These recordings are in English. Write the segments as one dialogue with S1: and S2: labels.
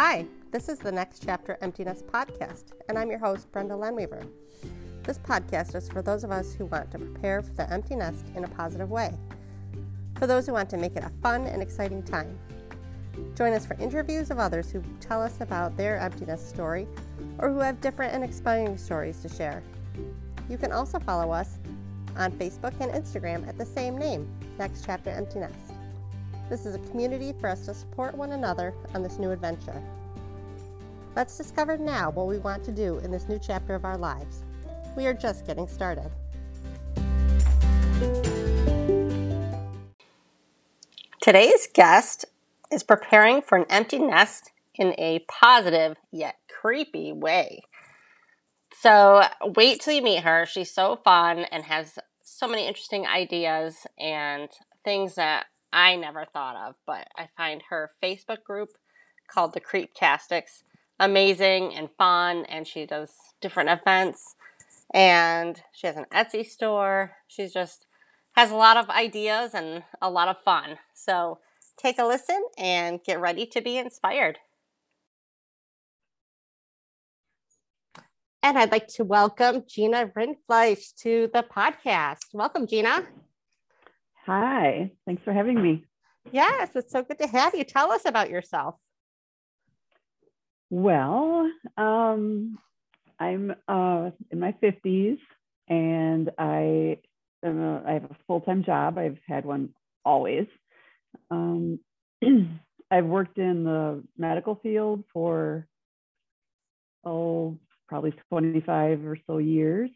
S1: Hi, this is the Next Chapter Empty Nest podcast, and I'm your host, Brenda Lenweaver. This podcast is for those of us who want to prepare for the empty nest in a positive way, for those who want to make it a fun and exciting time. Join us for interviews of others who tell us about their empty nest story or who have different and inspiring stories to share. You can also follow us on Facebook and Instagram at the same name, Next Chapter Empty Nest. This is a community for us to support one another on this new adventure. Let's discover now what we want to do in this new chapter of our lives. We are just getting started. Today's guest is preparing for an empty nest in a positive yet creepy way. So, wait till you meet her. She's so fun and has so many interesting ideas and things that I never thought of, but I find her Facebook group called the Creeptastics amazing and fun, and she does different events, and she has an Etsy store. She's just has a lot of ideas and a lot of fun. So take a listen and get ready to be inspired. And I'd like to welcome Gina Rindfleisch to the podcast. Welcome, Gina.
S2: Hi, thanks for having me.
S1: Yes, it's so good to have you. Tell us about yourself.
S2: Well, um, I'm uh, in my 50s and I, am a, I have a full time job. I've had one always. Um, I've worked in the medical field for, oh, probably 25 or so years.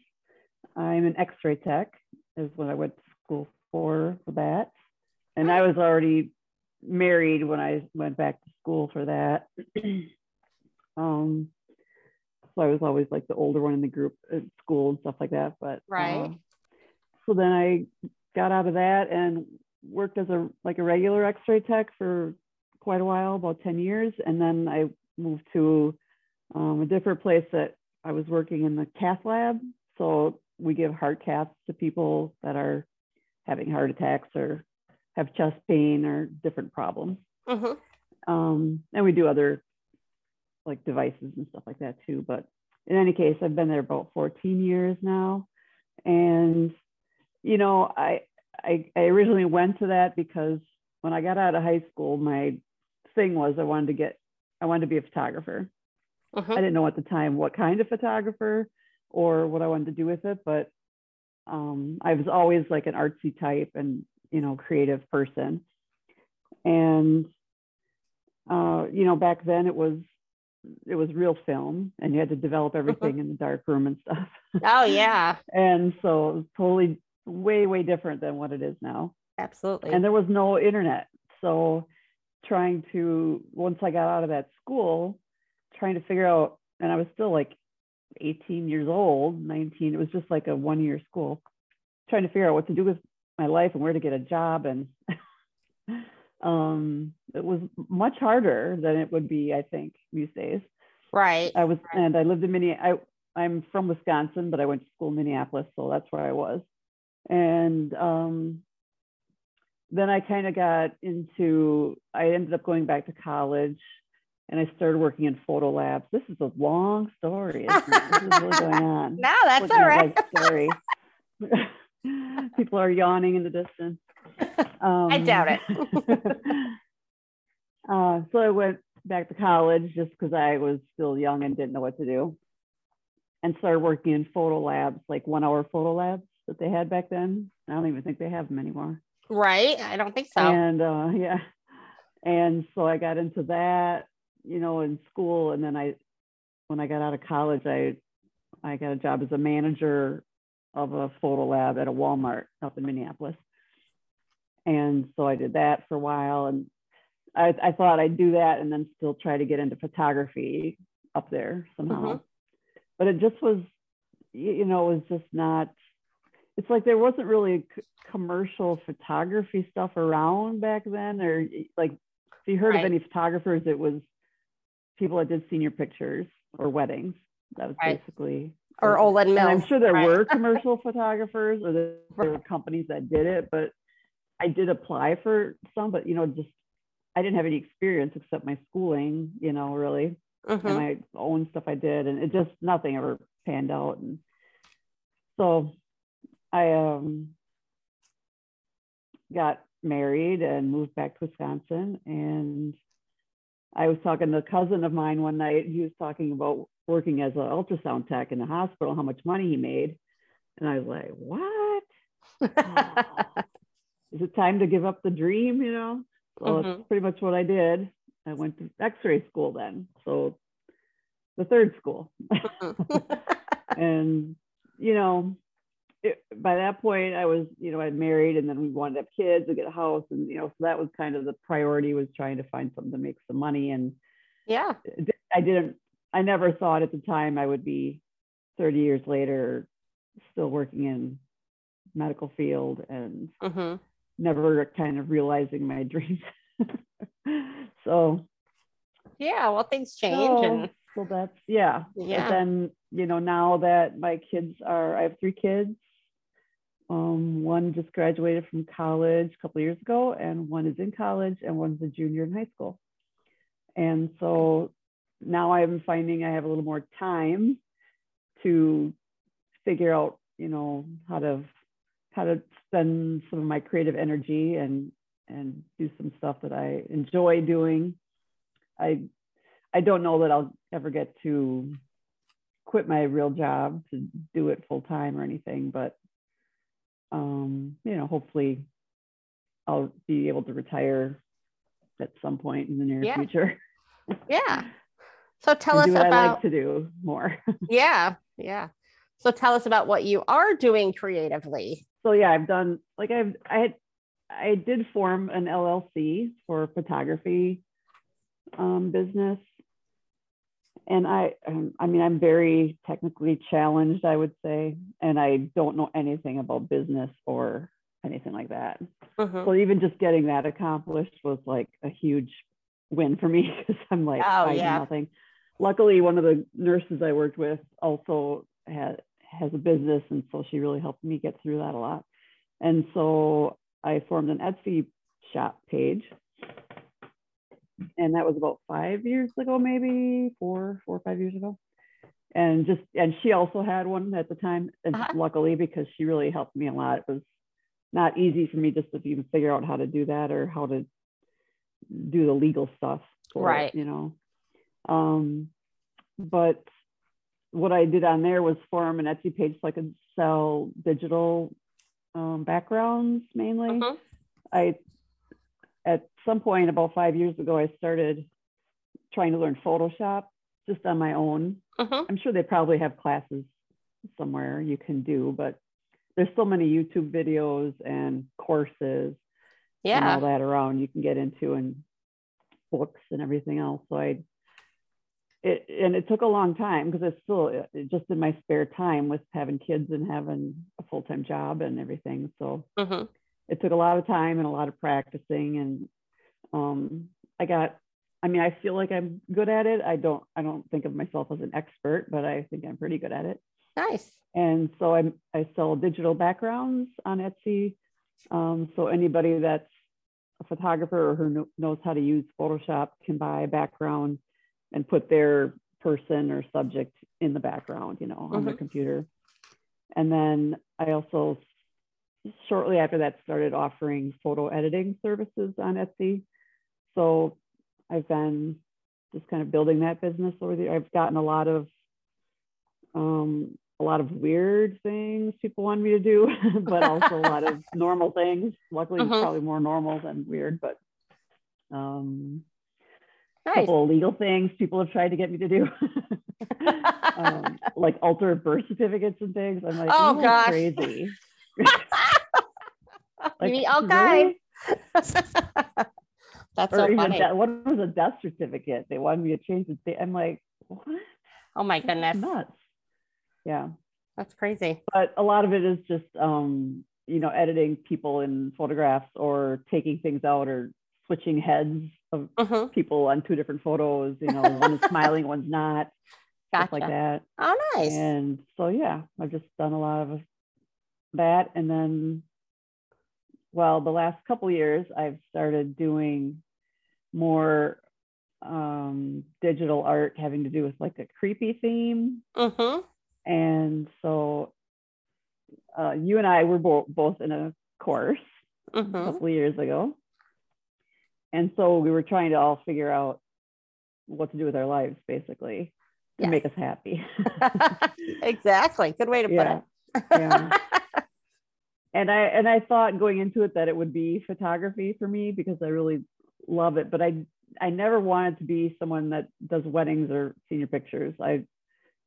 S2: I'm an x ray tech, is what I went to school for that. And I was already married when I went back to school for that. um, so I was always like the older one in the group at school and stuff like that. But
S1: right.
S2: Uh, so then I got out of that and worked as a like a regular X-ray tech for quite a while, about 10 years, and then I moved to um, a different place that I was working in the cath lab. So we give heart caths to people that are having heart attacks or have chest pain or different problems. Mm-hmm. Um, and we do other like devices and stuff like that too. But in any case, I've been there about 14 years now. And, you know, I, I, I originally went to that because when I got out of high school, my thing was I wanted to get, I wanted to be a photographer. Uh-huh. I didn't know at the time what kind of photographer or what I wanted to do with it, but um, I was always like an artsy type and you know creative person, and uh, you know back then it was it was real film and you had to develop everything in the dark room and stuff.
S1: Oh yeah.
S2: and so it was totally way way different than what it is now.
S1: Absolutely.
S2: And there was no internet, so trying to once I got out of that school, trying to figure out, and I was still like 18 years old, 19. It was just like a one year school, trying to figure out what to do with my life and where to get a job. And um, it was much harder than it would be, I think, these days.
S1: Right.
S2: I was, and I lived in Minneapolis. I'm from Wisconsin, but I went to school in Minneapolis, so that's where I was. And um, then I kind of got into, I ended up going back to college and I started working in photo labs. This is a long story. this is really going on.
S1: No, that's all right.
S2: Story. People are yawning in the distance.
S1: Um, I doubt it.
S2: uh, so I went back to college just because I was still young and didn't know what to do, and started working in photo labs, like one-hour photo labs that they had back then. I don't even think they have them anymore.
S1: Right. I don't think so.
S2: And uh, yeah, and so I got into that you know, in school. And then I, when I got out of college, I, I got a job as a manager of a photo lab at a Walmart up in Minneapolis. And so I did that for a while. And I, I thought I'd do that and then still try to get into photography up there somehow. Mm-hmm. But it just was, you know, it was just not, it's like there wasn't really commercial photography stuff around back then, or like if you heard right. of any photographers, it was people that did senior pictures or weddings. That was right. basically
S1: or Olan Mills.
S2: I'm sure there right. were commercial photographers or there were companies that did it, but I did apply for some, but you know, just I didn't have any experience except my schooling, you know, really,
S1: Mhm.
S2: and my own stuff I did, and it just nothing ever panned out. And so I um got married and moved back to Wisconsin. And I was talking to a cousin of mine one night. He was talking about working as an ultrasound tech in the hospital, how much money he made. And I was like, what? Is it time to give up the dream? You know? Well,
S1: Mhm.
S2: it's pretty much what I did. I went to x-ray school then. So the third school. and, you know, it, by that point I was, you know, I'd married and then we wanted to have kids and get a house. And, you know, so that was kind of the priority was trying to find something to make some money. And
S1: yeah.
S2: I didn't, I never thought at the time I would be 30 years later still working in medical field and
S1: hmm
S2: never kind of realizing my dreams. so,
S1: Yeah. Well, things change,
S2: so,
S1: and
S2: so that's, yeah.
S1: yeah.
S2: But then, you know, now that my kids are, I have three kids. Um, one just graduated from college a couple years ago, and one is in college, and one's a junior in high school. And so now I'm finding I have a little more time to figure out, you know, how to how to spend some of my creative energy and and do some stuff that I enjoy doing. I I don't know that I'll ever get to quit my real job to do it full time or anything, but um, you know, hopefully I'll be able to retire at some point in the near
S1: Yeah.
S2: future.
S1: yeah. So tell us
S2: do what I like to do more.
S1: yeah, yeah. So tell us about what you are doing creatively.
S2: so yeah, I've done like I've I had I did form an LLC for photography um, business, and I um, I mean I'm very technically challenged, I would say, and I don't know anything about business or anything like that.
S1: Mhm.
S2: So even just getting that accomplished was like a huge win for me because I'm like
S1: Oh,
S2: I know
S1: yeah.
S2: nothing. Luckily, one of the nurses I worked with also had has a business, and so she really helped me get through that a lot. And so I formed an Etsy shop page, and that was about five years ago, maybe four, four or five years ago. And just and she also had one at the time, and
S1: Uh-huh.
S2: luckily because she really helped me a lot. It was not easy for me just to even figure out how to do that or how to do the legal stuff
S1: Right.
S2: it, you know. Um, but what I did on there was form an Etsy page so I could sell digital um, backgrounds mainly.
S1: Mhm.
S2: I at some point about five years ago I started trying to learn Photoshop just on my own.
S1: Mhm.
S2: I'm sure they probably have classes somewhere you can do, but there's so many YouTube videos and courses and all that around you can get into and books and everything else. So I, it, and it took a long time because it's still it, just in my spare time with having kids and having a full-time job and everything. So
S1: Mhm.
S2: It took a lot of time and a lot of practicing and um, I got, I mean, I feel like I'm good at it. I don't, I don't think of myself as an expert, but I think I'm pretty good at it
S1: Nice.
S2: and so I, I sell digital backgrounds on Etsy. Um, so anybody that's a photographer or who kno- knows how to use Photoshop can buy a background and put their person or subject in the background, you know, on their
S1: Mhm.
S2: computer. And then I also shortly after that started offering photo editing services on Etsy. So I've been just kind of building that business over the I've gotten a lot of um, a lot of weird things people want me to do, but also a lot of normal things. Luckily, it's probably more normal than weird, but um, a
S1: Nice.
S2: couple of legal things people have tried to get me to do, um, like alter birth certificates and things. I'm like,
S1: Oh, gosh.
S2: crazy.
S1: you mean all kinds. That's
S2: Or
S1: so funny.
S2: de- what was a death certificate? They wanted me to change the date. I'm like, what?
S1: oh my
S2: That's
S1: goodness.
S2: nuts. Yeah.
S1: That's crazy.
S2: but a lot of it is just um, you know editing people in photographs or taking things out or switching heads of
S1: Mhm.
S2: people on two different photos you know one is smiling one's not stuff like that
S1: Oh, nice.
S2: and so yeah i've just done a lot of that and then well the last couple years i've started doing more um, digital art having to do with like a creepy theme.
S1: Mm-hmm.
S2: And so uh, you and I were bo- both in a course a
S1: Mm-hmm.
S2: couple of years ago. And so we were trying to all figure out what to do with our lives, basically, to
S1: Yes.
S2: make us happy.
S1: exactly. Good way to put
S2: Yeah.
S1: it.
S2: Yeah. and I and I thought going into it that it would be photography for me because I really love it, but I I never wanted to be someone that does weddings or senior pictures. I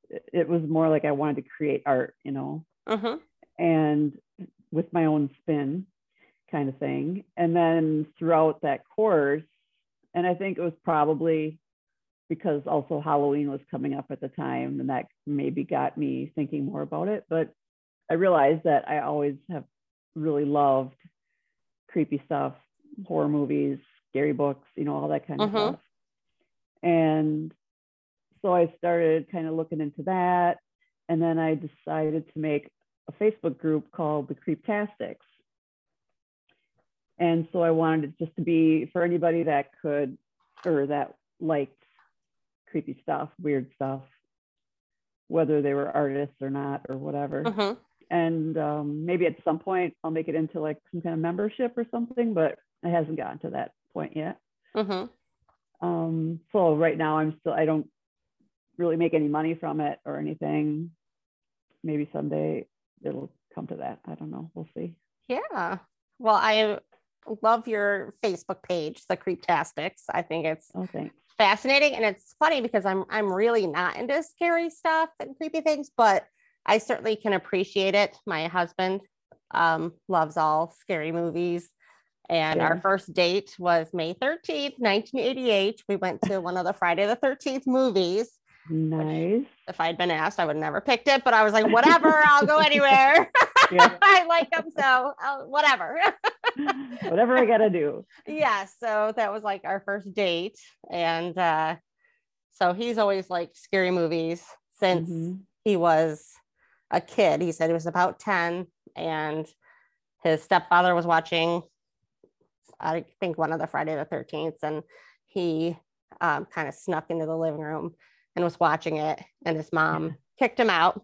S2: it was more like I wanted to create art, you know,
S1: mm-hmm.
S2: and with my own spin kind of thing. And then throughout that course, and I think it was probably because also Halloween was coming up at the time, and that maybe got me thinking more about it. But I realized that I always have really loved creepy stuff, horror movies, scary books, you know, all that kind of
S1: Mhm.
S2: stuff. And so I started kind of looking into that. And then I decided to make a Facebook group called the Creeptastics. And so I wanted it just to be for anybody that could or that liked creepy stuff, weird stuff, whether they were artists or not or whatever.
S1: Mm-hmm.
S2: And um, maybe at some point I'll make it into like some kind of membership or something, but it hasn't gotten to that point yet.
S1: Mm-hmm.
S2: Um, so right now I'm still I don't really make any money from it or anything. Maybe someday it'll come to that. I don't know. We'll see.
S1: Yeah. Well, I love your Facebook page, the Creeptastics. I think it's
S2: Oh,
S1: fascinating and it's funny because I'm I'm really not into scary stuff and creepy things, but I certainly can appreciate it. My husband um, loves all scary movies. And our first date was May 13th, 1988. We went to one of the Friday the 13th movies.
S2: Nice.
S1: If I'd been asked, I would have never picked it, but I was like, whatever, I'll go anywhere.
S2: Yeah.
S1: I like them, so I'll, whatever.
S2: Whatever I gotta do.
S1: yeah so that was like our first date and uh so he's always liked scary movies since
S2: Mhm.
S1: he was a kid. He said he was about 10 and his stepfather was watching i think one of the friday the 13th and he um, kind of snuck into the living room and was watching it and his mom kicked him out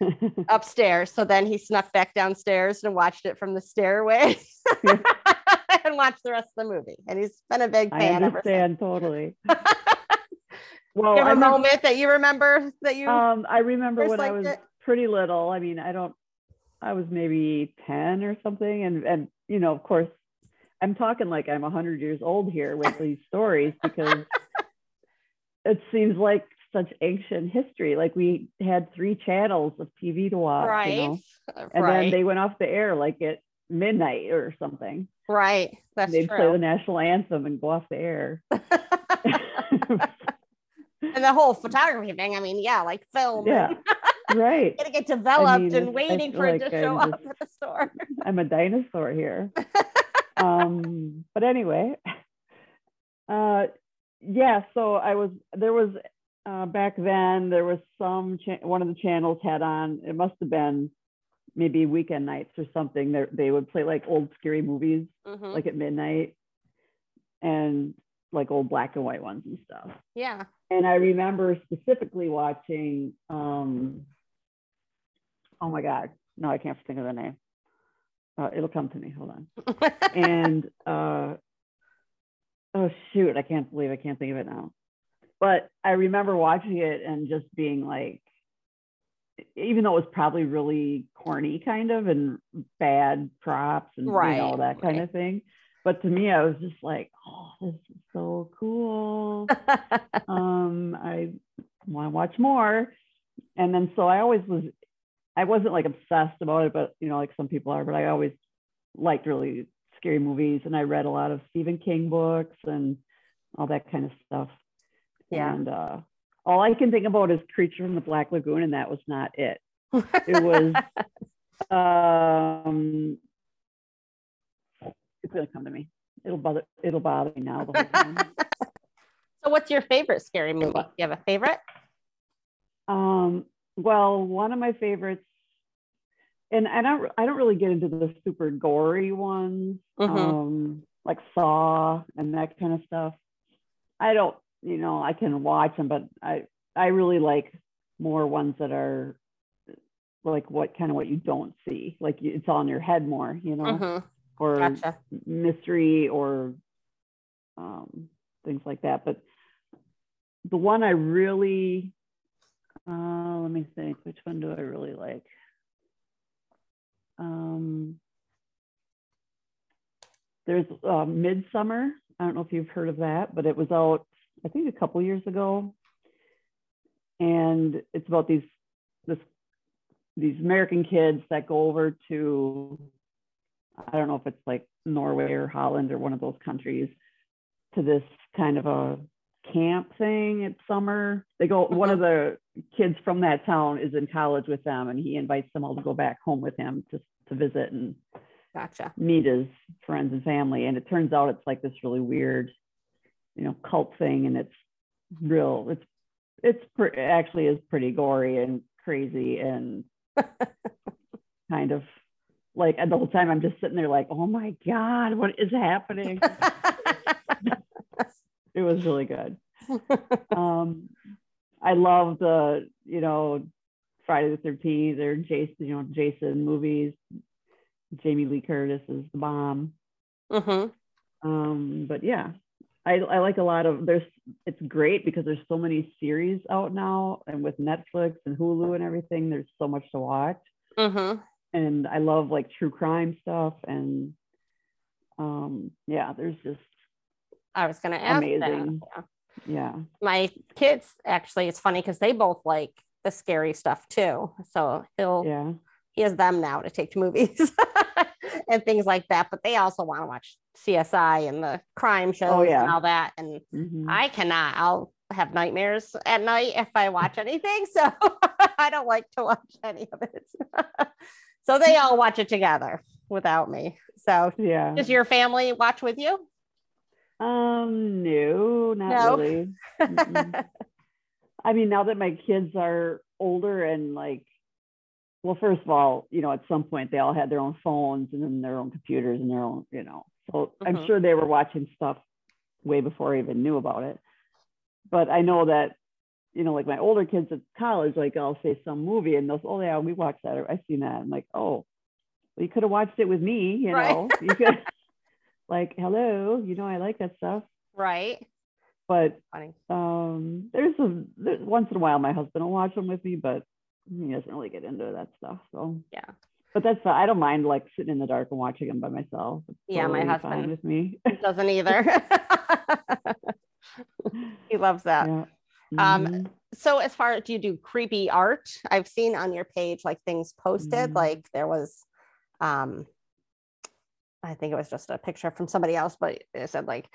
S1: upstairs. So then he snuck back downstairs and watched it from the stairway and watched the rest of the movie. And he's been a big
S2: I
S1: fan ever since.
S2: understand totally. well,
S1: you have
S2: I
S1: a moment that you remember that you
S2: Um, I remember when I was
S1: it?
S2: Pretty little. I mean, I don't. I was maybe ten or something, and and you know, of course, I'm talking like I'm hundred years old here with these stories because it seems like such ancient history. Like we had three channels of TV to watch,
S1: right
S2: you know,
S1: Uh,
S2: and
S1: right
S2: then they went off the air like at midnight or something.
S1: right that's
S2: They'd play the national anthem and go off the air.
S1: and the whole photography thing i mean yeah like film
S2: yeah, right.
S1: gonna get developed
S2: mean,
S1: and waiting for it to show
S2: I'm
S1: up
S2: just-
S1: at the store
S2: I'm a dinosaur here. um, but anyway, uh, yeah. So I was there was uh, back then there was some cha- one of the channels had on. It must have been maybe weekend nights or something. They they would play like old scary movies
S1: Mhm.
S2: like at midnight, and like old black and white ones and stuff.
S1: yeah
S2: And I remember specifically watching. Um, oh my God! No, I can't think of the name. Uh, it'll come to me. Hold on. and uh, oh shoot, I can't believe I can't think of it now. But I remember watching it and just being like, even though it was probably really corny, kind of, and bad props and you know
S1: Right,
S2: that kind
S1: right.
S2: of thing. But to me, I was just like, oh, this is so cool. um, I want to watch more. And then so I always was, I wasn't like obsessed about it, but you know, like some people are, but I always liked really scary movies and I read a lot of Stephen King books and all that kind of stuff.
S1: Yeah.
S2: And uh, all I can think about is Creature from the Black Lagoon, and that was not it. It was, um, it's gonna come to me. It'll bother, it'll bother me now. The whole time.
S1: so what's your favorite scary movie do you have a favorite
S2: Um, well, one of my favorites, and I don't, I don't really get into the super gory ones,
S1: Mhm.
S2: um, like Saw and that kind of stuff. I don't, you know, I can watch them, but I I really like more ones that are like what kind of what you don't see, like it's all in your head more, you know,
S1: Mhm.
S2: or
S1: Gotcha.
S2: mystery or um, things like that. But the one I really, uh, let me think, which one do I really like? Um, there's uh, Midsommar. I don't know if you've heard of that, but it was out, I think, a couple years ago, and it's about these this these American kids that go over to I don't know if it's like Norway or Holland or one of those countries to this kind of a camp thing it's summer. They go one of the kids from that town is in college with them and he invites them all to go back home with him to to visit and
S1: Gotcha.
S2: meet his friends and family. And it turns out it's like this really weird, you know, cult thing and it's real it's it's pre- actually is pretty gory and crazy and kind of like and the whole time I'm just sitting there like, oh my God, what is happening? it was really good. Um, I love the, you know, Friday the 13th or Jason, you know, Jason movies. Jamie Lee Curtis is the bomb.
S1: hmm
S2: Um, but yeah, I, I like a lot of there's it's great because there's so many series out now and with Netflix and Hulu and everything, there's so much to watch.
S1: hmm
S2: And I love like true crime stuff and um yeah, there's just
S1: I was gonna ask
S2: Amazing.
S1: that. Yeah. My kids actually, it's funny because they both like the scary stuff too. So he'll
S2: Yeah.
S1: he has them now to take to movies and things like that. But they also want to watch CSI and the crime shows
S2: Oh, yeah.
S1: and all that. And
S2: Mhm.
S1: I cannot. I'll have nightmares at night if I watch anything. So I don't like to watch any of it. so they all watch it together without me. So
S2: yeah.
S1: does your family watch with you?
S2: Um, no, not
S1: No?
S2: really. I mean, now that my kids are older and like, well, first of all, you know, at some point they all had their own phones and then their own computers and their own, you know, so I'm
S1: Mhm.
S2: sure they were watching stuff way before I even knew about it. But I know that, you know, like my older kids at college, like I'll say some movie and they'll say, oh yeah, we watched that. Or, I've seen that. I'm like, oh, well, you could have watched it with me, you
S1: Right.
S2: know, you could like, hello, you know, I like that stuff
S1: right.
S2: but
S1: Funny.
S2: um there's a there, once in a while my husband will watch them with me but he doesn't really get into that stuff so
S1: Yeah.
S2: but that's i don't mind like sitting in the dark and watching them by myself It's
S1: Yeah, my
S2: totally fine
S1: husband-
S2: with me
S1: Doesn't either. he loves that.
S2: yeah
S1: Um,
S2: Mhm.
S1: so as far do you do creepy art i've seen on your page like things posted
S2: Mhm.
S1: like there was um i think it was just a picture from somebody else but it said like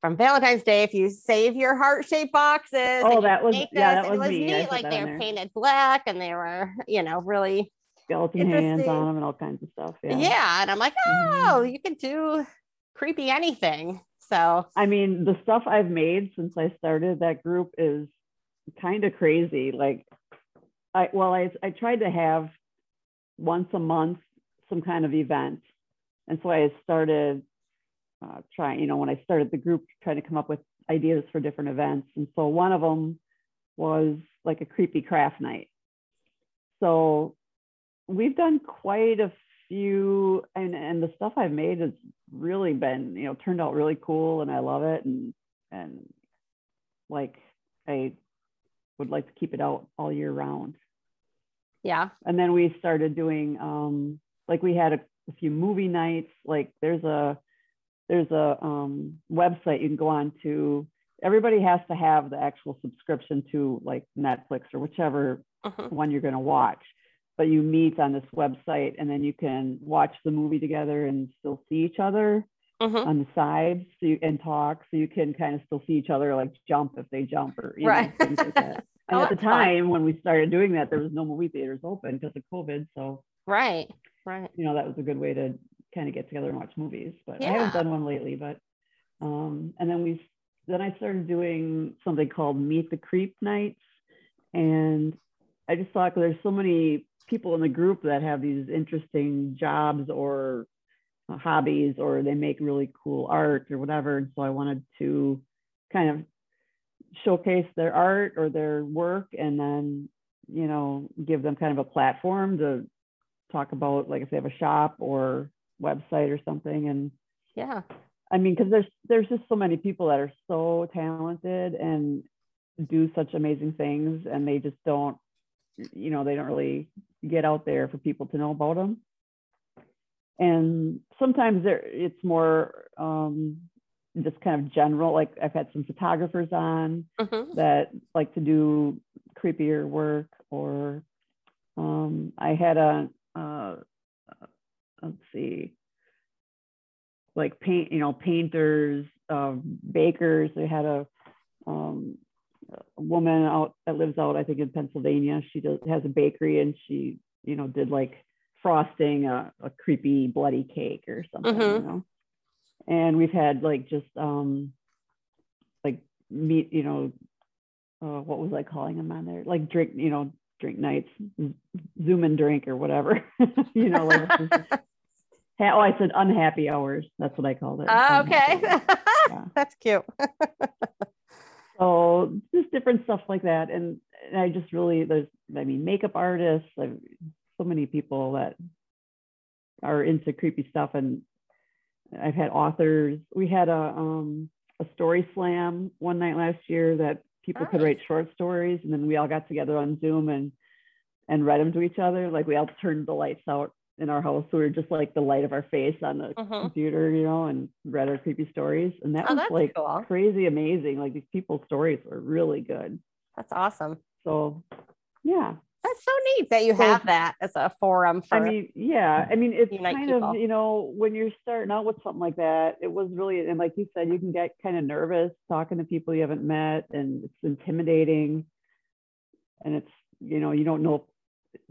S1: from valentine's day if you save your heart-shaped boxes
S2: Oh, that was-
S1: make
S2: yeah,
S1: this,
S2: that was
S1: it was neat like they were painted black and they were you know really
S2: skeleton hands on them and all kinds of stuff
S1: yeah,
S2: yeah,
S1: and i'm like oh mm-hmm. you can do creepy anything. So
S2: i mean the stuff i've made since i started that group is kind of crazy like i well i i tried to have once a month some kind of event and so i started uh, trying you know when i started the group trying to come up with ideas for different events. And so one of them was like a creepy craft night. So we've done quite a few and and the stuff i've made has really been you know turned out really cool and i love it. And and like i would like to keep it out all year round.
S1: Yeah.
S2: And then we started doing um like we had a, a few movie nights like there's a there's a um website you can go on to everybody has to have the actual subscription to like netflix or whichever
S1: Mhm.
S2: one you're going to watch but you meet on this website and then you can watch the movie together and still see each other
S1: Mhm.
S2: on the sides so you, and talk so you can kind of still see each other like jump if they jump or you
S1: Right.
S2: know things like that and
S1: Oh,
S2: at the
S1: that's fun.
S2: time when we started doing that there was no movie theaters open because of covid so
S1: right right.
S2: You know that was a good way to kind of get together and watch movies but i haven't done one lately but um and then we then i started doing something called meet the creep nights and i just thought there's so many people in the group that have these interesting jobs or hobbies or they make really cool art or whatever and so i wanted to kind of showcase their art or their work and then you know give them kind of a platform to talk about like if they have a shop or website or something and
S1: Yeah.
S2: i mean because there's there's just so many people that are so talented and do such amazing things and they just don't you know they don't really get out there for people to know about them and sometimes there it's more um just kind of general like i've had some photographers on
S1: Mhm.
S2: that like to do creepier work or um, i had a uh, let's see like paint you know painters um, bakers. They had a, um, a woman out that lives out i think in pennsylvania. She does has a bakery and she you know did like frosting a, a creepy bloody cake or something
S1: Mhm.
S2: you know? And we've had like just um like meet you know uh, what was i calling them on there? Like drink you know drink nights zoom and drink or whatever. You know like oh i said unhappy hours. That's what i called it. Unhappy
S1: okay.
S2: Yeah.
S1: That's cute.
S2: so just different stuff like that. And, and i just really there's i mean makeup artists I've, so many people that are into creepy stuff. And i've had authors. We had a um a story slam one night last year that people could write short stories and then we all got together on zoom and and read them to each other. Like we all turned the lights out in our house. So we were just like the light of our face on the
S1: Mhm.
S2: computer you know and read our creepy stories. And that
S1: Oh,
S2: was like
S1: cool.
S2: crazy amazing. Like these people's stories were really good.
S1: That's awesome.
S2: so yeah
S1: That's so neat that you have that as a forum for.
S2: i mean yeah i mean it's kind
S1: people.
S2: of you know when you're starting out with something like that it was really and like you said you can get kind of nervous talking to people you haven't met and it's intimidating and it's you know you don't know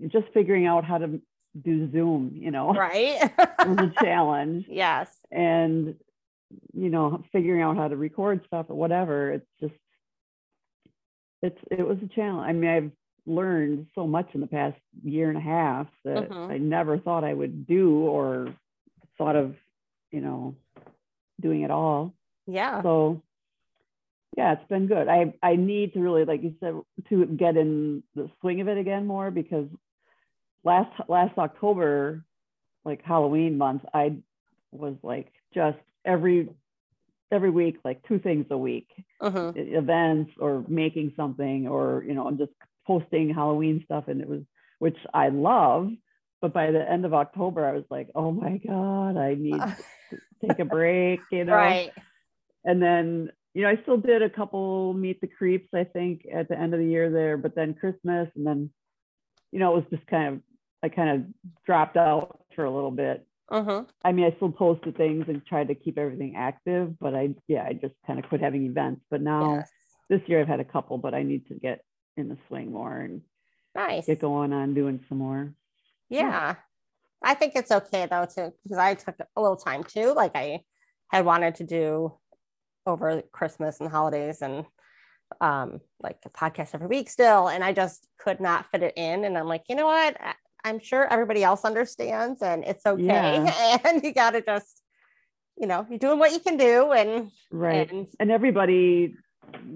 S2: just figuring out how to do zoom you know
S1: right.
S2: was a challenge
S1: yes.
S2: and you know figuring out how to record stuff or whatever it's just it's it was a challenge i mean i've learned so much in the past year and a half that
S1: Mhm.
S2: i never thought i would do or thought of you know doing it all
S1: Yeah.
S2: so yeah it's been good i i need to really like you said to get in the swing of it again more because last last october like halloween month i was like just every every week like two things a week e- events or making something or you know I'm just posting halloween stuff and it was which i love but by the end of october i was like oh my god i need to take a break you know?
S1: Right.
S2: and then you know i still did a couple meet the creeps i think at the end of the year there but then christmas and then you know it was just kind of i kind of dropped out for a little bit.
S1: Hmm
S2: i mean i still posted things and tried to keep everything active but i yeah i just kind of quit having events. But now
S1: Yes.
S2: this year i've had a couple but i need to get in the swing more and
S1: Nice.
S2: get going on doing some more
S1: Yeah. I think it's okay though to because I took a little time too. Like I had wanted to do over Christmas and holidays and um like a podcast every week still and I just could not fit it in and I'm like, you know what? I, I'm sure everybody else understands and it's okay
S2: Yeah.
S1: and you got to just you know, you're doing what you can do and
S2: right
S1: and
S2: and everybody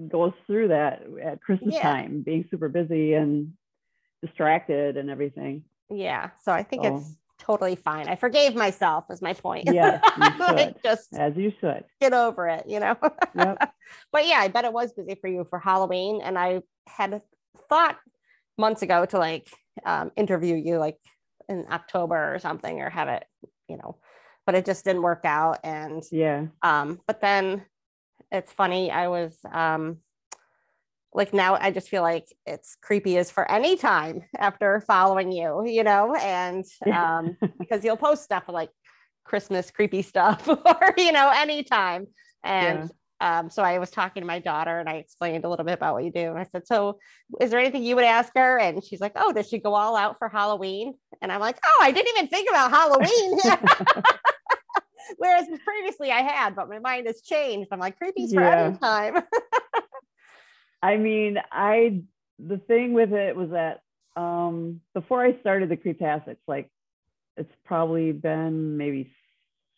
S2: goes through that at christmas
S1: Yeah.
S2: time being super busy and distracted and everything
S1: yeah, so I think
S2: So-
S1: it's totally fine. I forgave myself is my point.
S2: Yeah.
S1: Like, just
S2: as you should
S1: get over it, you know.
S2: Yep.
S1: but yeah, I bet it was busy for you for Halloween, and I had thought months ago to like um, interview you like in October or something, or have it, you know, but it just didn't work out. And
S2: yeah
S1: um, but then it's funny, I was um, like now I just feel like it's creepy as for any time after following you, you know, and um, because you'll post stuff like Christmas creepy stuff or you know anytime. And um, so I was talking to my daughter and I explained a little bit about what you do. And I said so is there anything you would ask her? And she's like oh does she go all out for Halloween? And I'm like oh I didn't even think about Halloween whereas previously I had but my mind has changed I'm like creepy's for
S2: Yeah.
S1: any time
S2: I mean, I the thing with it was that um before I started the Creeptastics, like it's probably been maybe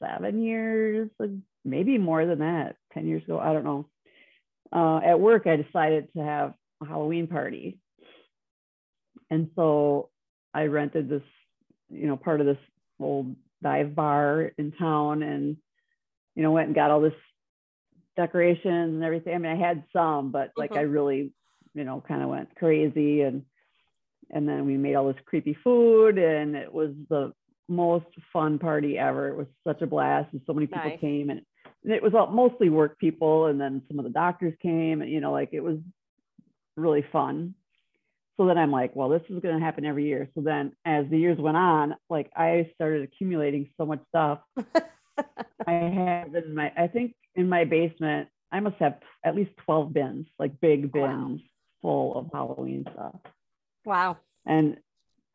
S2: seven years, like, maybe more than that, ten years ago. I don't know. uh, at work, I decided to have a Halloween party. And so I rented this, you know, part of this old dive bar in town and, you know, went and got all this decorations and everything. I mean, I had some, but like
S1: Mhm.
S2: I really, you know, kind of went crazy and and then we made all this creepy food and it was the most fun party ever. It was such a blast and so many people
S1: Nice.
S2: came and, and it was all, mostly work people and then some of the doctors came and you know like it was really fun. So then I'm like, well, this is going to happen every year. So then as the years went on, like I started accumulating so much stuff. I have in my, I think in my basement, I must have at least 12 bins, like big
S1: Wow.
S2: bins full of Halloween stuff.
S1: Wow.
S2: And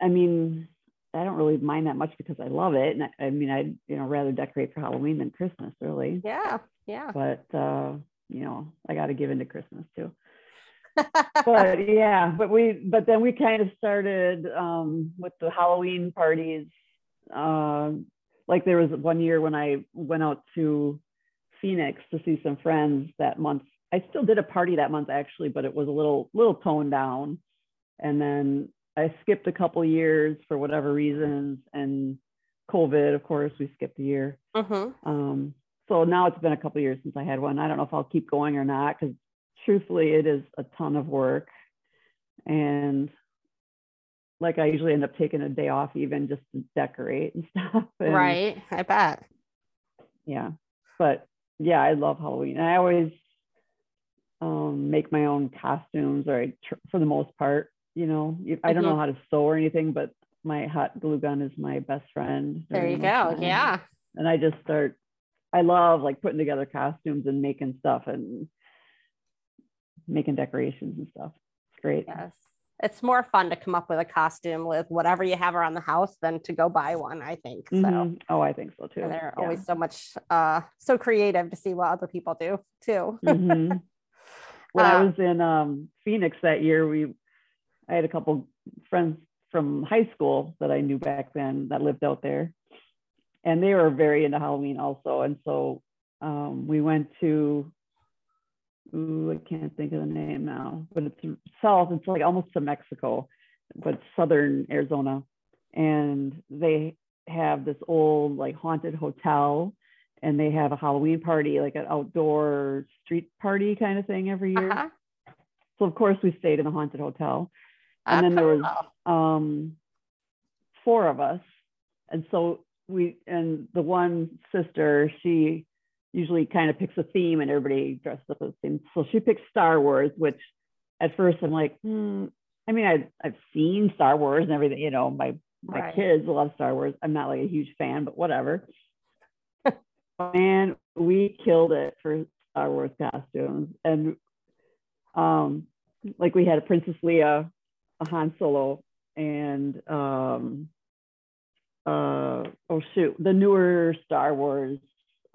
S2: I mean, I don't really mind that much because I love it. And I, I mean, I'd, you know, rather decorate for Halloween than Christmas really,
S1: Yeah. Yeah.
S2: but, uh, you know, I got to give into Christmas too. But yeah, but we, but then we kind of started um, with the Halloween parties. Um, like there was one year when I went out to Phoenix to see some friends that month. I still did a party that month actually, but it was a little, little toned down. And then I skipped a couple years for whatever reasons, and COVID, of course, we skipped a year.
S1: mm-hmm.
S2: Um, so now it's been a couple years since I had one. I don't know if I'll keep going or not because truthfully, it is a ton of work. And like I usually end up taking a day off even just to decorate and stuff. And,
S1: Right. I bet.
S2: Yeah. But yeah, I love Halloween. I always um, make my own costumes, or I tr- for the most part, you know, I don't know how to sew or anything, but my hot glue gun is my best friend.
S1: There you go.
S2: so.
S1: Yeah.
S2: and I just start. I love like putting together costumes and making stuff and making decorations and stuff. It's great.
S1: Yes. It's more fun to come up with a costume with whatever you have around the house than to go buy one, I think. So
S2: Mhm. Oh, I think so too.
S1: and they're
S2: Yeah.
S1: always so much uh so creative to see what other people do too.
S2: Mhm. When
S1: Uh,
S2: I was in um, Phoenix that year, we I had a couple friends from high school that I knew back then that lived out there, and they were very into Halloween also. And so um, we went to ooh, I can't think of the name now, but it's south. It's like almost to Mexico, but southern Arizona, and they have this old like haunted hotel and they have a Halloween party, like an outdoor street party kind of thing every year.
S1: Uh-huh.
S2: So of course we stayed in the haunted hotel, and then there was
S1: Oh,
S2: um, four of us, and so we and the one sister she usually kind of picks a theme and everybody dressed up as theme. So she picked Star Wars, which at first I'm like, hmm. I mean, I've I've seen Star Wars and everything, you know, my my
S1: Right.
S2: kids love Star Wars. I'm not like a huge fan, but whatever. and we killed it for Star Wars costumes. And um like we had a Princess Leia, a Han Solo, and um uh oh shoot, the newer Star Wars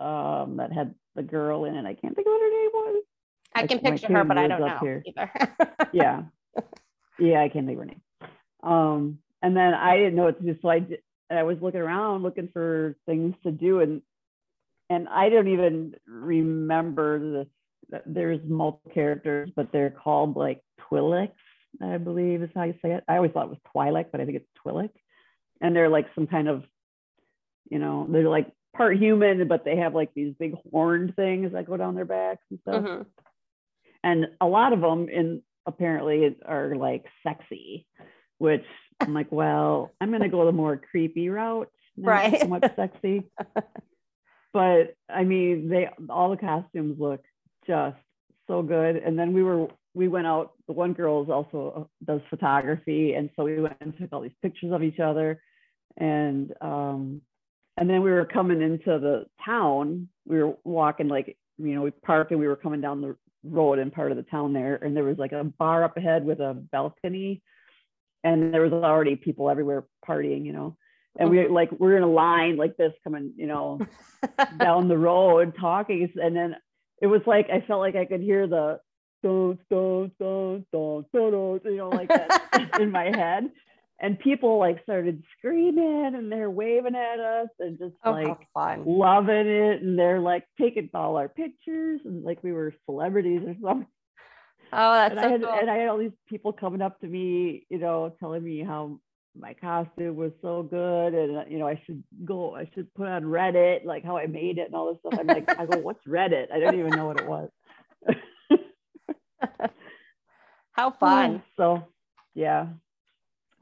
S2: um that had the girl in it. I can't think of what her name was.
S1: I can picture her, but I don't know
S2: here.
S1: either.
S2: yeah yeah i can't think of her name um and then i didn't know what to do so i did, i was looking around looking for things to do and and i don't even remember the there's multiple characters but they're called like twilix i believe is how you say it i always thought it was twi'lek but i think it's twilix and they're like some kind of you know they're like part human but they have like these big horned things that go down their backs and stuff.
S1: Mhm.
S2: and a lot of them in apparently are like sexy which i'm like well i'm going to go the more creepy route not
S1: Right.
S2: so much sexy. But i mean they all the costumes look just so good. And then we were we went out the one girl is also uh, does photography. And so we went and took all these pictures of each other. And um and then we were coming into the town. We were walking like you know we parked and we were coming down the road in part of the town there. And there was like a bar up ahead with a balcony. And there was already people everywhere partying you know. And we like we're in a line like this coming you know down the road talking. And then it was like i felt like i could hear the don't don't don't don't don't you know like that in my head and people like started screaming and they're waving at us and just
S1: Oh,
S2: like loving it and they're like taking all our pictures and like we were celebrities or something
S1: Oh, that's
S2: and
S1: so
S2: I had
S1: cool.
S2: and I had all these people coming up to me, you know, telling me how my costume was so good and uh, you know I should go I should put on Reddit like how I made it and all this stuff. I'm like I go what's Reddit? I don't even know what it was.
S1: How fun.
S2: so yeah,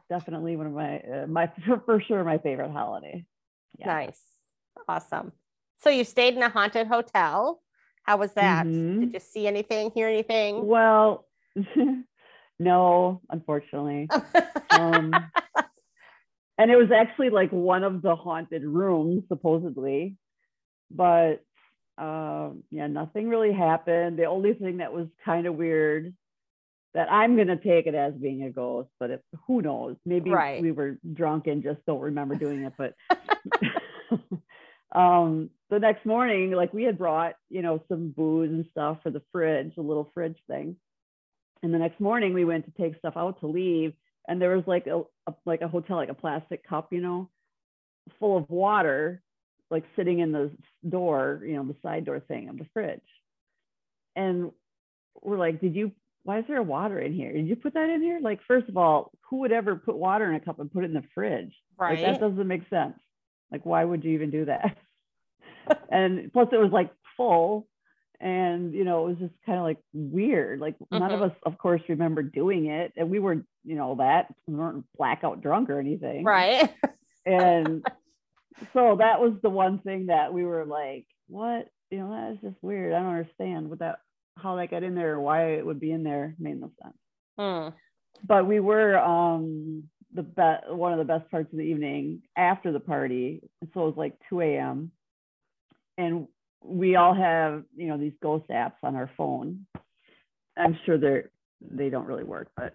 S2: definitely one of my uh, my for, sure my favorite holiday. Yeah.
S1: Nice. Awesome. So you stayed in a haunted hotel. How was that?
S2: Mhm.
S1: Did you see anything, hear anything?
S2: Well, no, unfortunately. Um, and it was actually like one of the haunted rooms, supposedly. But um, yeah, nothing really happened. The only thing that was kind of weird that I'm gonna take it as being a ghost, but it, who knows? Maybe
S1: Right.
S2: we were drunk and just don't remember doing it. But um, the next morning, like we had brought, you know, some booze and stuff for the fridge, a little fridge thing. And the next morning, we went to take stuff out to leave, and there was like a, a like a hotel, like a plastic cup, you know, full of water, like sitting in the door, you know, the side door thing of the fridge. And we're like, did you? Why is there water in here? Did you put that in here? Like, first of all, who would ever put water in a cup and put it in the fridge? Like,
S1: right.
S2: that doesn't make sense. Like, why would you even do that? and plus, it was like full. And, you know, it was just kind of like weird. Like, none of
S1: Mhm.
S2: us, of course, remember doing it. And we were, you know, that we weren't blackout drunk or anything.
S1: right.
S2: And so that was the one thing that we were like, what? You know, that is just weird. I don't understand what that, how that got in there, or why it would be in there. Made no sense
S1: Hmm.
S2: but we were um the best one of the best parts of the evening after the party so it was like 2 a.m and we all have you know these ghost apps on our phone i'm sure they're they don't really work but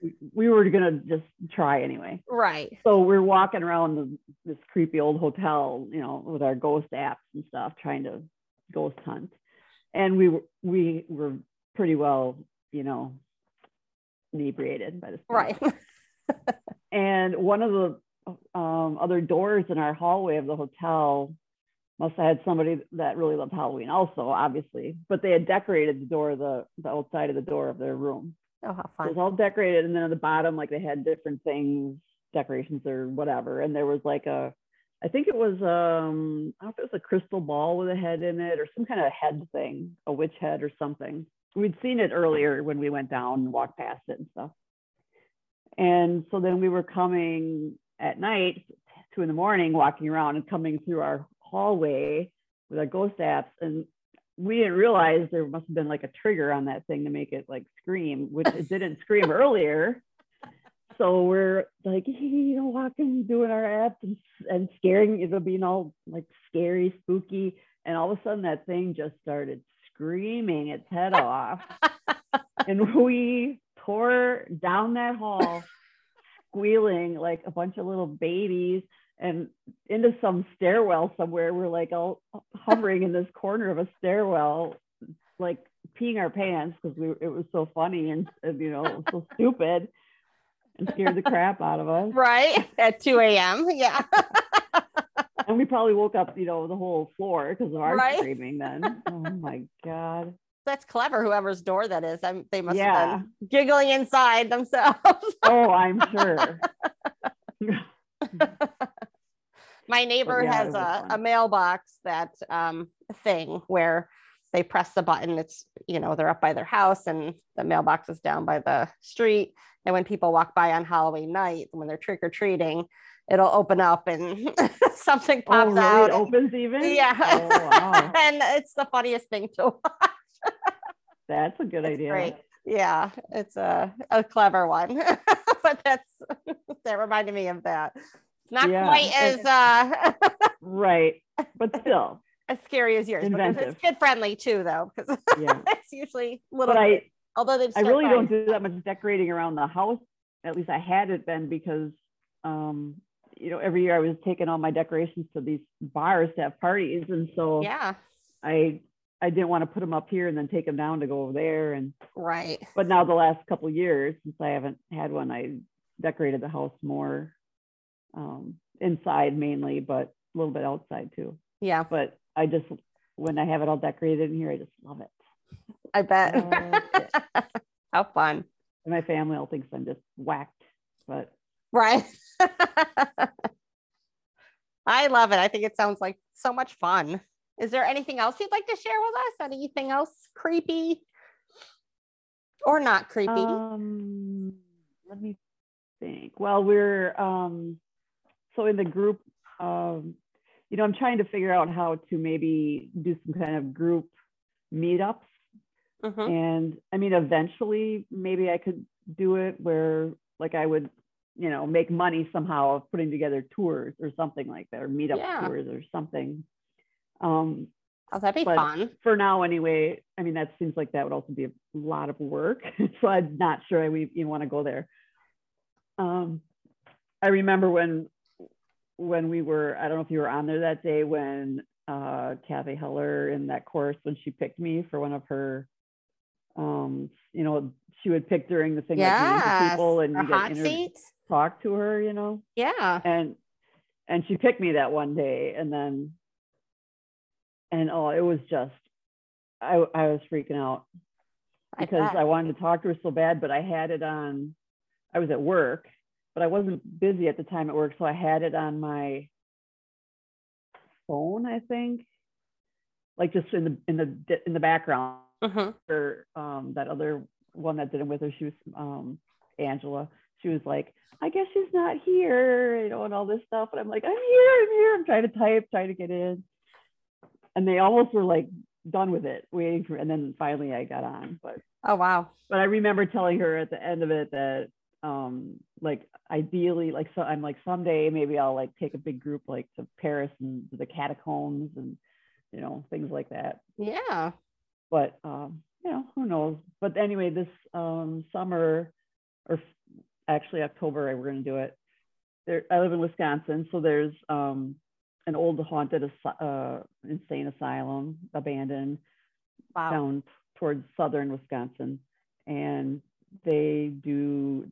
S2: we, we were gonna just try anyway
S1: Right.
S2: so we're walking around the, this creepy old hotel you know with our ghost apps and stuff trying to ghost hunt and we were we were pretty well you know inebriated by this point.
S1: Right.
S2: and one of the um, other doors in our hallway of the hotel must have had somebody that really loved halloween also obviously but they had decorated the door the, the outside of the door of their room
S1: Oh, how fun!
S2: it was all decorated and then at the bottom like they had different things decorations or whatever and there was like a i think it was um i don't know if it was a crystal ball with a head in it or some kind of head thing a witch head or something we'd seen it earlier when we went down and walked past it and stuff and so then we were coming at night two in the morning walking around and coming through our hallway with our ghost apps and we didn't realize there must have been like a trigger on that thing to make it like scream, which it didn't scream earlier. So we're like, you know, walking, doing our apps and, and scaring, it'll being all like scary, spooky. And all of a sudden that thing just started screaming its head off. and we tore down that hall, squealing like a bunch of little babies and into some stairwell somewhere. We're like all hovering in this corner of a stairwell, like peeing our pants because we it was so funny and, and you know so stupid and scared the crap out of us.
S1: Right. At 2 a.m. Yeah.
S2: And we probably woke up, you know, the whole floor because of our
S1: Right.
S2: screaming then. Oh my god.
S1: That's clever. Whoever's door that is. I'm, they must
S2: Yeah.
S1: have been giggling inside themselves.
S2: Oh, I'm sure.
S1: My neighbor
S2: yeah,
S1: has a,
S2: fun.
S1: a mailbox that um, thing where they press the button. It's, you know, they're up by their house and the mailbox is down by the street. And when people walk by on Halloween night, when they're trick or treating, it'll open up and something
S2: oh,
S1: pops
S2: really?
S1: out.
S2: It opens even?
S1: yeah.
S2: Oh, wow.
S1: and it's the funniest thing to watch.
S2: That's a good
S1: It's
S2: idea.
S1: great. Yeah, it's a, a clever one. but that's that reminded me of that. Not
S2: Yeah,
S1: quite as uh
S2: Right. But still,
S1: as scary as yours. But it's kid friendly too, though, because
S2: yeah.
S1: it's usually a little.
S2: But I,
S1: although they
S2: I really don't do that much decorating around the house. At least I hadn't been because, um, you know, every year I was taking all my decorations to these bars to have parties, and so
S1: Yeah,
S2: I I didn't want to put them up here and then take them down to go over there. And
S1: right.
S2: but now the last couple years since I haven't had one, I decorated the house more um, inside mainly, but a little bit outside too.
S1: Yeah,
S2: But I just when I have it all decorated in here, I just love it.
S1: I bet. How fun.
S2: And my family all thinks I'm just whacked, but
S1: Right. I love it. I think it sounds like so much fun. Is there anything else you'd like to share with us? Anything else creepy or not creepy?
S2: Um, let me think. Well, we're um, so in the group. Um, you know, I'm trying to figure out how to maybe do some kind of group meetups.
S1: Mhm.
S2: And I mean, eventually, maybe I could do it where, like, I would, you know, make money somehow of putting together tours or something like that, or meetup
S1: Yeah.
S2: tours or something. Um,
S1: Oh, that'd be fun.
S2: for now anyway i mean that seems like that would also be a lot of work so i'm not sure i would even want to go there um i remember when when we were i don't know if you were on there that day when uh cathy heller in that course when she picked me for one of her um you know she would pick during the thing like people and you get inter- talk to her you know
S1: Yeah.
S2: and and she picked me that one day and then and oh it was just i i was freaking out because
S1: bet.
S2: I, wanted to talk to her so bad but i had it on i was at work but i wasn't busy at the time at work so i had it on my phone i think. Like just in the in the in the background
S1: Mhm.
S2: her um that other one that did it with her. She was um angela. She was like i guess she's not here you know and all this stuff. And i'm like i'm here i'm here. I'm trying to type trying to get in. And they almost were like done with it waiting for and then finally i got on but
S1: Oh, wow.
S2: but i remember telling her at the end of it that um like ideally like so i'm like someday maybe i'll like take a big group like to paris and the catacombs and you know things like that
S1: Yeah.
S2: but um, you know, who knows? But anyway, this um, summer, or f- actually October, we're going to do it. There, I live in Wisconsin, so there's um, an old haunted as- uh, insane asylum, abandoned
S1: Wow.
S2: down towards southern Wisconsin, and they do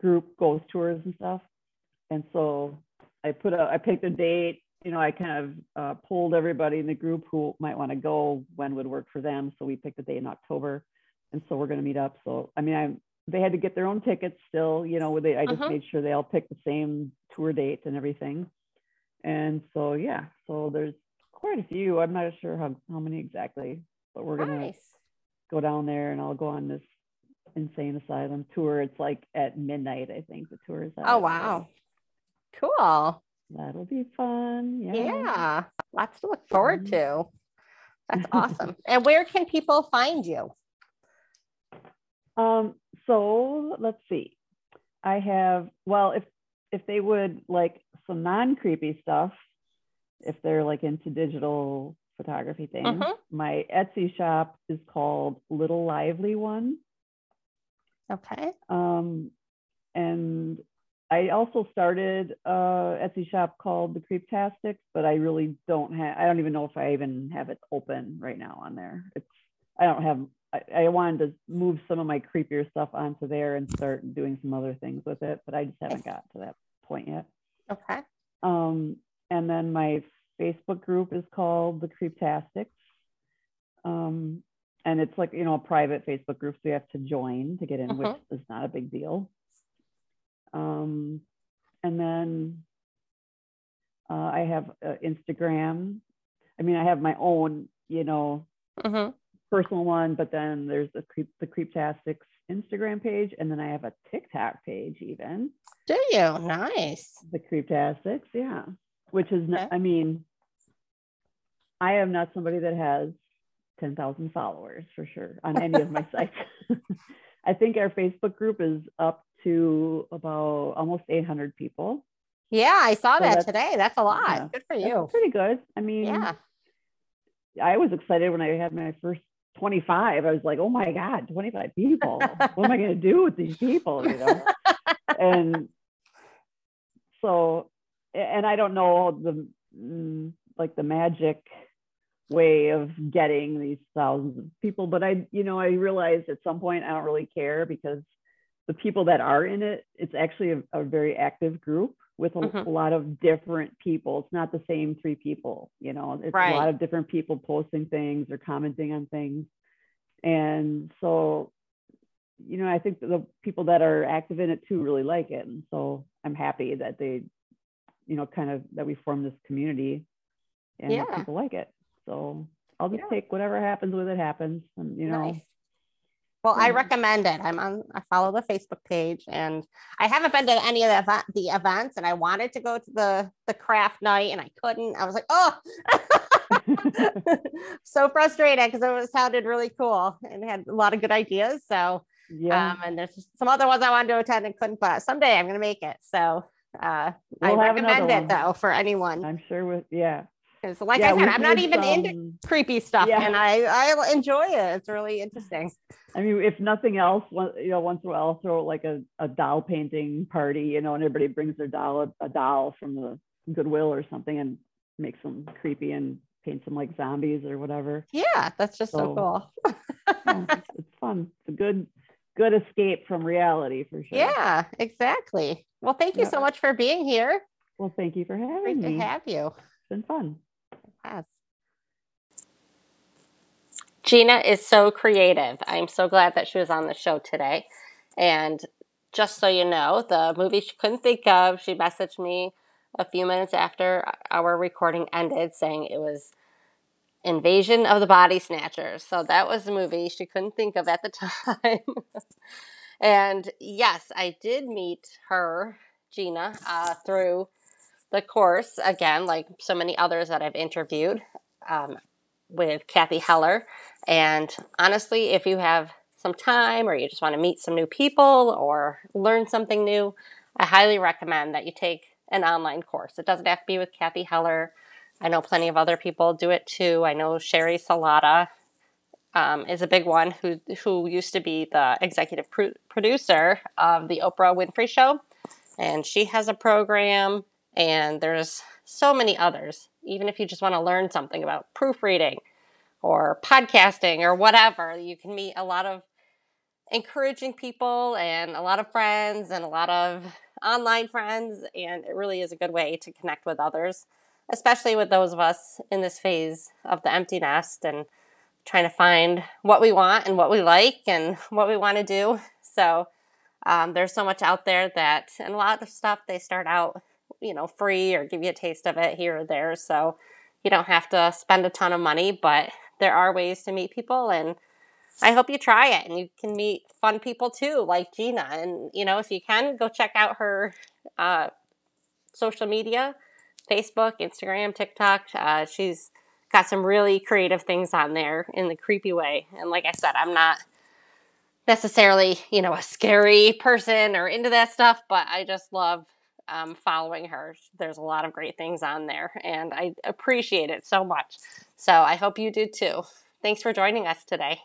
S2: group ghost tours and stuff. And so I put a, I picked a date. You know, I kind of uh, pulled everybody in the group who might want to go when would work for them. So we picked a day in October, and so we're going to meet up. So I mean, I they had to get their own tickets still. You know, they I just
S1: Mhm.
S2: made sure they all picked the same tour date and everything. And so yeah, so there's quite a few. I'm not sure how how many exactly, but we're gonna go down there and I'll go on this insane asylum tour. It's like at midnight, I think the tour is. at,
S1: Oh, wow. Cool.
S2: that'll be fun. Yeah.
S1: Yeah. Lots to look forward
S2: Mhm.
S1: to. That's awesome. and where can people find you?
S2: Um, so let's see. I have well, if if they would like some non-creepy stuff, if they're like into digital photography things,
S1: Mhm.
S2: my Etsy shop is called Little Lively One.
S1: Okay.
S2: Um, and I also started a Etsy shop called the Creeptastics, but I really don't have, I don't even know if I even have it open right now on there. It's, I don't have, I, I wanted to move some of my creepier stuff onto there and start doing some other things with it, but I just haven't got to that point yet.
S1: Okay.
S2: Um, and then my Facebook group is called the Creeptastics. Um, and it's like, you know, a private Facebook group, so you have to join to get in, which is not a big deal. Um, and then uh, I have uh, Instagram. I mean, I have my own, you know,
S1: hmm
S2: personal one, but then there's the Creep, the Creeptastics Instagram page, and then I have a TikTok page even.
S1: Do you? Nice.
S2: the creeptastics yeah which is not, i mean i am not somebody that has 10,000 followers for sure on any of my sites i think our facebook group is up to about almost 800 people
S1: Yeah, I saw
S2: So
S1: that
S2: that's-
S1: today. That's a lot.
S2: yeah,
S1: Good for you.
S2: pretty good i mean
S1: Yeah.
S2: i was excited when i had my first 25 i was like oh my god 25 people what am i going to do with these people you know and so and i don't know the mm, like the magic way of getting these thousands of people but i you know i realized at some point i don't really care because the people that are in it it's actually a, a very active group with a,
S1: Mhm.
S2: a lot of different people. It's not the same three people you know it's a lot of different people posting things or commenting on things. And so you know i think the people that are active in it too really like it. And so i'm happy that they you know kind of that we formed this community and yeah. people like it so i'll just yeah. take whatever happens with it happens and you know
S1: nice. Well, I recommend it. I'm on. I follow the Facebook page, and I haven't been to any of the, event, the events. And I wanted to go to the the craft night, and I couldn't. I was like, oh, so frustrated because it was, sounded really cool and had a lot of good ideas. So yeah, um, and there's some other ones I wanted to attend and couldn't, but someday I'm going to make it. So uh, we'll I recommend it though for anyone.
S2: I'm sure with yeah.
S1: Because like yeah, I said, I'm not even some, into creepy stuff, yeah. and I I enjoy it. It's really interesting.
S2: I mean, if nothing else, you know, once in a while, I'll throw like a, a doll painting party, you know, and everybody brings their doll a doll from the Goodwill or something, and makes them creepy and paint them like zombies or whatever.
S1: Yeah, that's just so, so cool.
S2: yeah, it's fun. It's a good good escape from reality for sure.
S1: Yeah, exactly. Well, thank you yeah. so much for being here.
S2: Well, thank you for having
S1: Great
S2: me.
S1: to have you.
S2: It's been fun.
S1: Gina is so creative. I'm so glad that she was on the show today. And just so you know, the movie she couldn't think of, she messaged me a few minutes after our recording ended saying it was Invasion of the Body Snatchers. So that was the movie she couldn't think of at the time. and yes, I did meet her, Gina, uh, through the course, again, like so many others that I've interviewed um, with Cathy Heller. And honestly, if you have some time or you just want to meet some new people or learn something new, I highly recommend that you take an online course. It doesn't have to be with Cathy Heller I know plenty of other people do it too. I know Sheri Salata um, is a big one who who used to be the executive pr- producer of the Oprah Winfrey Show, and she has a program. And there's so many others. Even if you just want to learn something about proofreading or podcasting or whatever, you can meet a lot of encouraging people and a lot of friends and a lot of online friends. And it really is a good way to connect with others especially with those of us in this phase of the empty nest and trying to find what we want and what we like and what we want to do. So um, there's so much out there that, and a lot of stuff they start out, you know, free or give you a taste of it here or there. So you don't have to spend a ton of money, but there are ways to meet people and I hope you try it and you can meet fun people too, like Gina. And, you know, if you can, go check out her uh, social media. Facebook, Instagram, TikTok. Uh, she's got some really creative things on there in the creepy way. And like I said, I'm not necessarily, you know, a scary person or into that stuff, but I just love um, following her. There's a lot of great things on there, and I appreciate it so much. So I hope you do too. Thanks for joining us today.